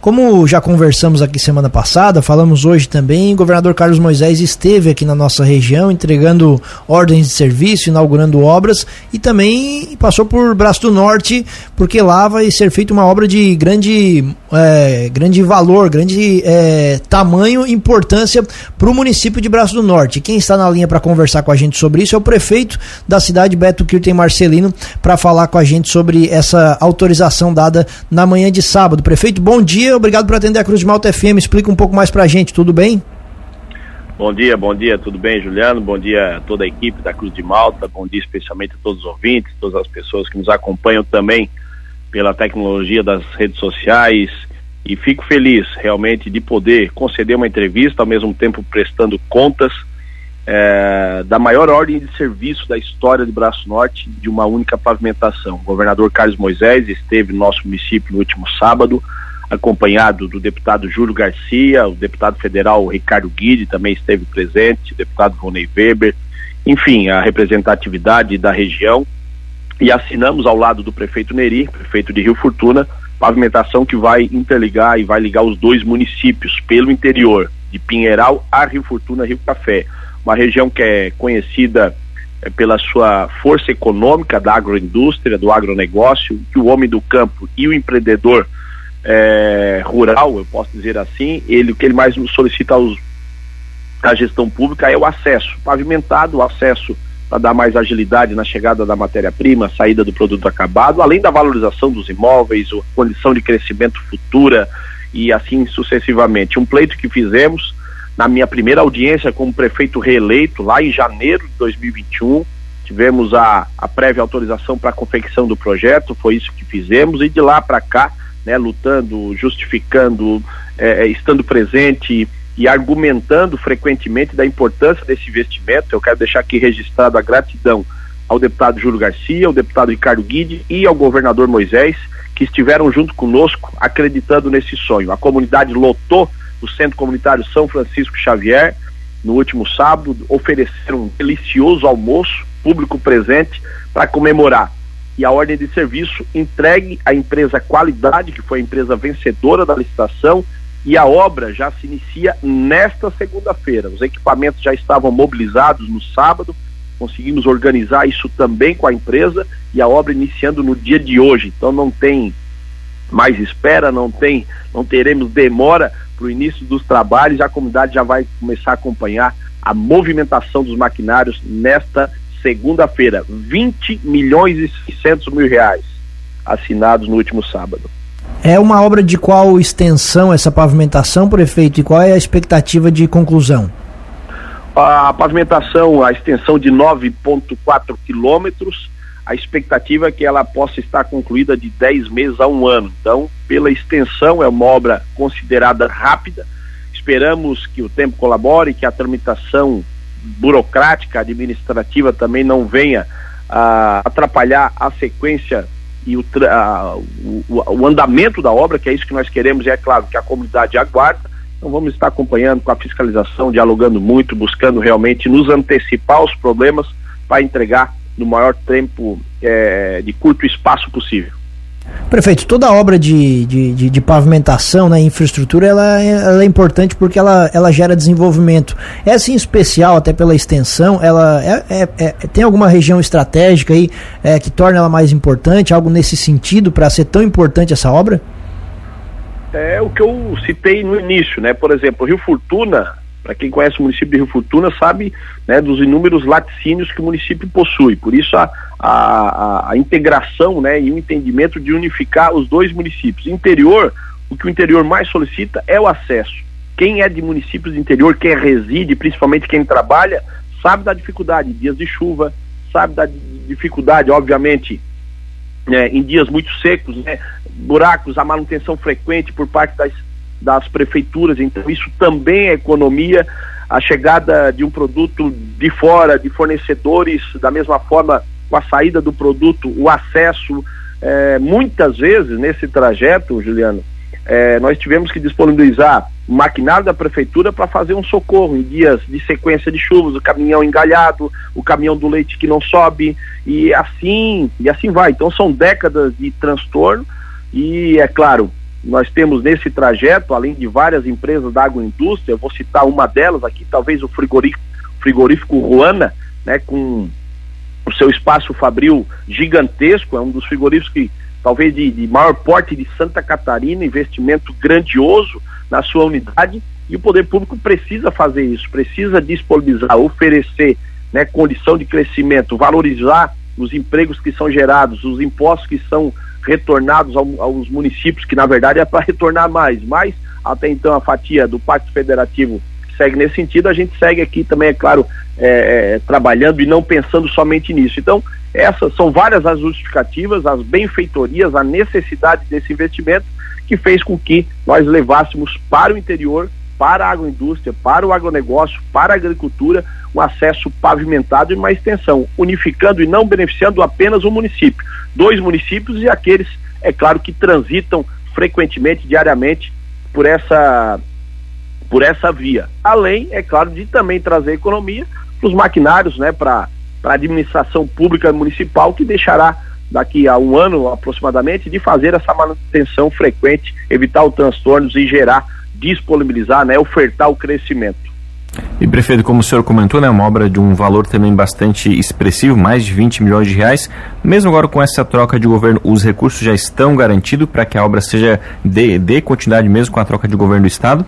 Como já conversamos aqui semana passada, falamos hoje também, o governador Carlos Moisés esteve aqui na nossa região entregando ordens de serviço, inaugurando obras e também passou por Braço do Norte, porque lá vai ser feita uma obra de grande, é, grande valor, grande é, tamanho e importância para o município de Braço do Norte. Quem está na linha para conversar com a gente sobre isso é o prefeito da cidade, Beto Kirten Marcelino, para falar com a gente sobre essa autorização dada na manhã de sábado. Prefeito, bom dia dia, obrigado por atender a Cruz de Malta FM. Explica um pouco mais pra gente, tudo bem? Bom dia, bom dia, tudo bem, Juliano? Bom dia a toda a equipe da Cruz de Malta, bom dia especialmente a todos os ouvintes, todas as pessoas que nos acompanham também pela tecnologia das redes sociais. E fico feliz realmente de poder conceder uma entrevista, ao mesmo tempo prestando contas é, da maior ordem de serviço da história de Braço Norte de uma única pavimentação. O governador Carlos Moisés esteve no nosso município no último sábado acompanhado do deputado Júlio Garcia, o deputado federal Ricardo Guide também esteve presente, deputado Vonei Weber, enfim, a representatividade da região. E assinamos ao lado do prefeito Neri, prefeito de Rio Fortuna, pavimentação que vai interligar e vai ligar os dois municípios pelo interior, de Pinheiral a Rio Fortuna, Rio Café. Uma região que é conhecida é, pela sua força econômica da agroindústria, do agronegócio, que o homem do campo e o empreendedor é, rural, eu posso dizer assim, ele o que ele mais solicita aos, à gestão pública é o acesso, pavimentado, o acesso para dar mais agilidade na chegada da matéria-prima, saída do produto acabado, além da valorização dos imóveis, a condição de crescimento futura e assim sucessivamente. Um pleito que fizemos na minha primeira audiência como prefeito reeleito, lá em janeiro de 2021, tivemos a, a prévia autorização para a confecção do projeto, foi isso que fizemos, e de lá para cá né, lutando, justificando, é, é, estando presente e argumentando frequentemente da importância desse investimento. Eu quero deixar aqui registrado a gratidão ao deputado Júlio Garcia, ao deputado Ricardo Guide e ao governador Moisés, que estiveram junto conosco acreditando nesse sonho. A comunidade lotou o Centro Comunitário São Francisco Xavier no último sábado, ofereceram um delicioso almoço, público presente, para comemorar e a ordem de serviço entregue à empresa Qualidade, que foi a empresa vencedora da licitação, e a obra já se inicia nesta segunda-feira. Os equipamentos já estavam mobilizados no sábado, conseguimos organizar isso também com a empresa e a obra iniciando no dia de hoje. Então não tem mais espera, não tem, não teremos demora para o início dos trabalhos. A comunidade já vai começar a acompanhar a movimentação dos maquinários nesta segunda-feira, 20 milhões e 600 mil reais assinados no último sábado. É uma obra de qual extensão essa pavimentação, prefeito, e qual é a expectativa de conclusão? A pavimentação, a extensão de 9,4 quilômetros, a expectativa é que ela possa estar concluída de 10 meses a um ano. Então, pela extensão, é uma obra considerada rápida. Esperamos que o tempo colabore, que a tramitação burocrática, administrativa também não venha a atrapalhar a sequência e o, a, o, o, andamento da obra, que é isso que nós queremos, e é claro que a comunidade aguarda. Então vamos estar acompanhando com a fiscalização, dialogando muito, buscando realmente nos antecipar os problemas para entregar no maior tempo é, de curto espaço possível. Prefeito, toda obra de, de, de, de pavimentação, né, infraestrutura, ela, é, ela, é importante porque ela, ela gera desenvolvimento. Essa em especial, até pela extensão, ela é, é, é tem alguma região estratégica aí é, que torna ela mais importante, algo nesse sentido para ser tão importante essa obra? É o que eu citei no início, né? Por exemplo, Rio Fortuna, para quem conhece o município de Rio Fortuna, sabe né, dos inúmeros laticínios que o município possui. Por isso, a, a, a, integração né, e o entendimento de unificar os dois municípios. Interior, o que o interior mais solicita é o acesso. Quem é de municípios do interior, quem reside, principalmente quem trabalha, sabe da dificuldade em dias de chuva, sabe da dificuldade, obviamente, né, em dias muito secos, né, buracos, a manutenção frequente por parte das das prefeituras, então isso também é economia. A chegada de um produto de fora, de fornecedores, da mesma forma com a saída do produto, o acesso, é, muitas vezes nesse trajeto, Juliano, é, nós tivemos que disponibilizar maquinário da prefeitura para fazer um socorro em dias de sequência de chuvas, o caminhão engalhado, o caminhão do leite que não sobe, e assim, e assim vai. Então são décadas de transtorno e, é claro, nós temos nesse trajeto, além de várias empresas da agroindústria, eu vou citar uma delas aqui, talvez o frigorífico, frigorífico Ruana, né, com o seu espaço fabril gigantesco, é um dos frigoríficos que talvez de, de maior porte de Santa Catarina, investimento grandioso na sua unidade, e o poder público precisa fazer isso, precisa disponibilizar, oferecer né, condição de crescimento, valorizar os empregos que são gerados, os impostos que são retornados ao, aos municípios, que na verdade é para retornar mais, mas até então a fatia do Pacto Federativo segue nesse sentido, a gente segue aqui também, é claro, é, é, trabalhando e não pensando somente nisso. Então, essas são várias as justificativas, as benfeitorias, a necessidade desse investimento que fez com que nós levássemos para o interior, para a agroindústria, para o agronegócio, para a agricultura, um acesso pavimentado e uma extensão, unificando e não beneficiando apenas um município, dois municípios e aqueles, é claro, que transitam frequentemente, diariamente, por essa por essa via. Além, é claro, de também trazer economia para os maquinários, né, para a administração pública municipal, que deixará daqui a um ano aproximadamente de fazer essa manutenção frequente, evitar os transtornos e gerar, disponibilizar, né, ofertar o crescimento. E prefeito, como o senhor comentou, né, uma obra de um valor também bastante expressivo, mais de 20 milhões de reais. Mesmo agora com essa troca de governo, os recursos já estão garantidos para que a obra seja de, de continuidade mesmo com a troca de governo do estado?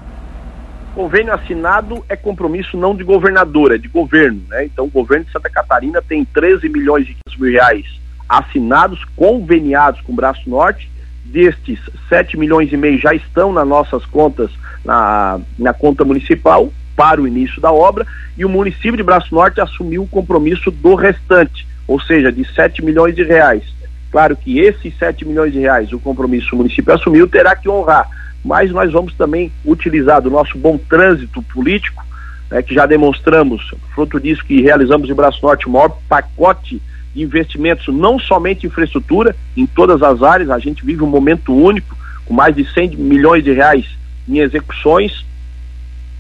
Convênio assinado é compromisso não de governador, é de governo, né? Então o governo de Santa Catarina tem 13 milhões e 500 mil reais assinados, conveniados com o Braço Norte. Destes, 7 milhões e meio já estão nas nossas contas, na, na conta municipal, para o início da obra e o município de Braço Norte assumiu o compromisso do restante, ou seja, de 7 milhões de reais. Claro que esses 7 milhões de reais, o compromisso o município assumiu, terá que honrar, mas nós vamos também utilizar do nosso bom trânsito político, né, que já demonstramos, fruto disso que realizamos em Braço Norte, o maior pacote investimentos, não somente em infraestrutura, em todas as áreas, a gente vive um momento único, com mais de 100 milhões de reais em execuções,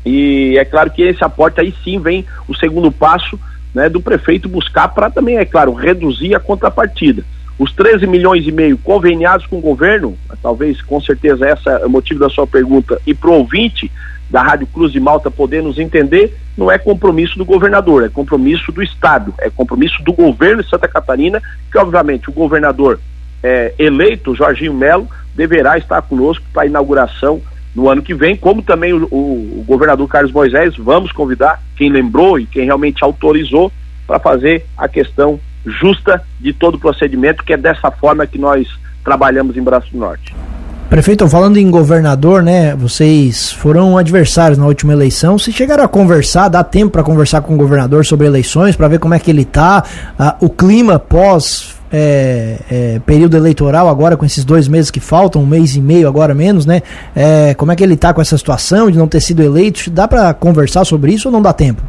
e é claro que esse aporte aí sim vem o segundo passo né, do prefeito buscar para também, é claro, reduzir a contrapartida. Os 13 milhões e meio conveniados com o governo, talvez com certeza essa é o motivo da sua pergunta, e pro ouvinte da Rádio Cruz de Malta poder nos entender, não é compromisso do governador, é compromisso do Estado, é compromisso do governo de Santa Catarina, que obviamente o governador é, eleito, Jorginho Melo, deverá estar conosco para a inauguração no ano que vem, como também o, o, o, governador Carlos Moisés, vamos convidar quem lembrou e quem realmente autorizou para fazer a questão justa de todo o procedimento, que é dessa forma que nós trabalhamos em Braço do Norte. Prefeito, falando em governador, né? Vocês foram adversários na última eleição. Se chegaram a conversar, dá tempo para conversar com o governador sobre eleições, para ver como é que ele está, o clima pós é, é, período eleitoral agora, com esses dois meses que faltam, um mês e meio agora menos, né? É, como é que ele está com essa situação de não ter sido eleito? Dá para conversar sobre isso ou não dá tempo?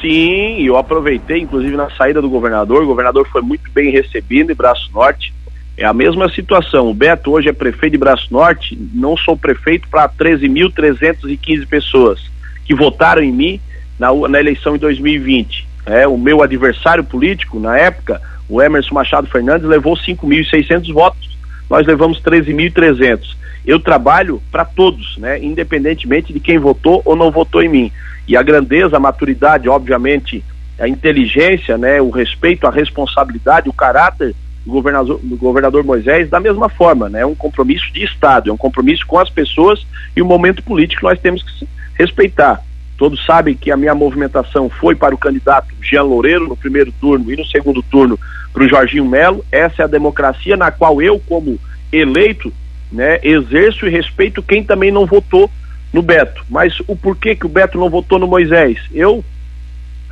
Sim, eu aproveitei, inclusive na saída do governador. O governador foi muito bem recebido em Braço Norte. É a mesma situação. O Beto hoje é prefeito de Braço Norte. Não sou prefeito para 13.315 pessoas que votaram em mim na, na eleição em 2020. É, o meu adversário político, na época, o Emerson Machado Fernandes levou 5.600 votos, nós levamos 13.300. Eu trabalho para todos, né, independentemente de quem votou ou não votou em mim. E a grandeza, a maturidade, obviamente, a inteligência, né, o respeito, a responsabilidade, o caráter do governador, do governador Moisés, da mesma forma, né, é um compromisso de Estado, é um compromisso com as pessoas e o momento político nós temos que respeitar. Todos sabem que a minha movimentação foi para o candidato Jean Loureiro no primeiro turno e no segundo turno para o Jorginho Melo. Essa é a democracia na qual eu, como eleito, né, exerço e respeito quem também não votou no Beto. Mas o porquê que o Beto não votou no Moisés? Eu,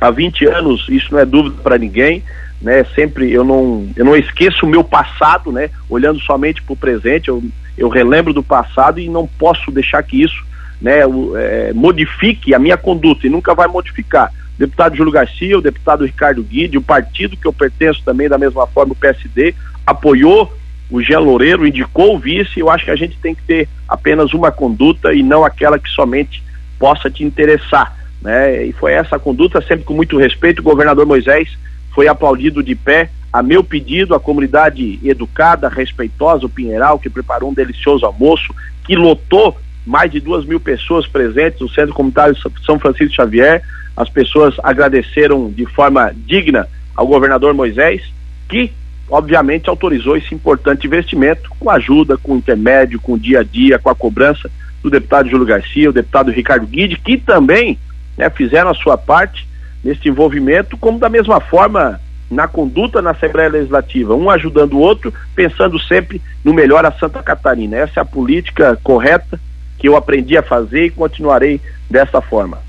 há 20 anos, isso não é dúvida para ninguém, né? Sempre eu não, eu não esqueço o meu passado, né? Olhando somente para o presente, eu, eu relembro do passado e não posso deixar que isso né, é, modifique a minha conduta e nunca vai modificar. O deputado Júlio Garcia, o deputado Ricardo Guide, o partido que eu pertenço também, da mesma forma, o PSD, apoiou o Jean Loureiro, indicou o vice. Eu acho que a gente tem que ter apenas uma conduta e não aquela que somente possa te interessar. Né? E foi essa conduta, sempre com muito respeito. O governador Moisés foi aplaudido de pé a meu pedido, a comunidade educada, respeitosa, o Pinheiral, que preparou um delicioso almoço, que lotou mais de duas mil pessoas presentes no Centro Comunitário São Francisco Xavier. As pessoas agradeceram de forma digna ao governador Moisés, que obviamente autorizou esse importante investimento com ajuda, com intermédio, com dia a dia, com a cobrança do deputado Júlio Garcia, o deputado Ricardo Guide, que também né, fizeram a sua parte nesse envolvimento, como da mesma forma na conduta na Assembleia Legislativa, um ajudando o outro, pensando sempre no melhor a Santa Catarina. Essa é a política correta que eu aprendi a fazer e continuarei dessa forma.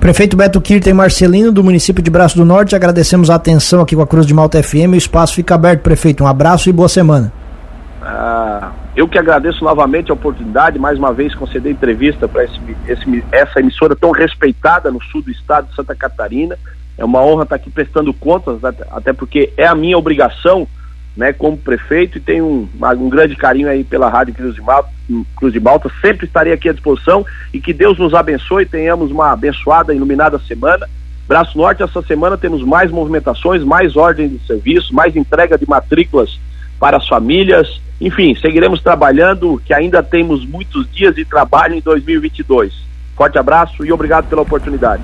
Prefeito Beto Kirten Marcelino, do município de Braço do Norte, agradecemos a atenção aqui com a Cruz de Malta FM. O espaço fica aberto, prefeito. Um abraço e boa semana. Ah, eu que agradeço novamente a oportunidade, mais uma vez, conceder entrevista para essa emissora tão respeitada no sul do estado de Santa Catarina. É uma honra estar aqui prestando contas, até porque é a minha obrigação, né, como prefeito, e tenho um, um grande carinho aí pela Rádio Cruz de, Malta, Cruz de Malta. Sempre estarei aqui à disposição e que Deus nos abençoe, tenhamos uma abençoada, iluminada semana. Braço Norte, essa semana temos mais movimentações, mais ordens de serviço, mais entrega de matrículas para as famílias. Enfim, seguiremos trabalhando, que ainda temos muitos dias de trabalho em 2022. Forte abraço e obrigado pela oportunidade.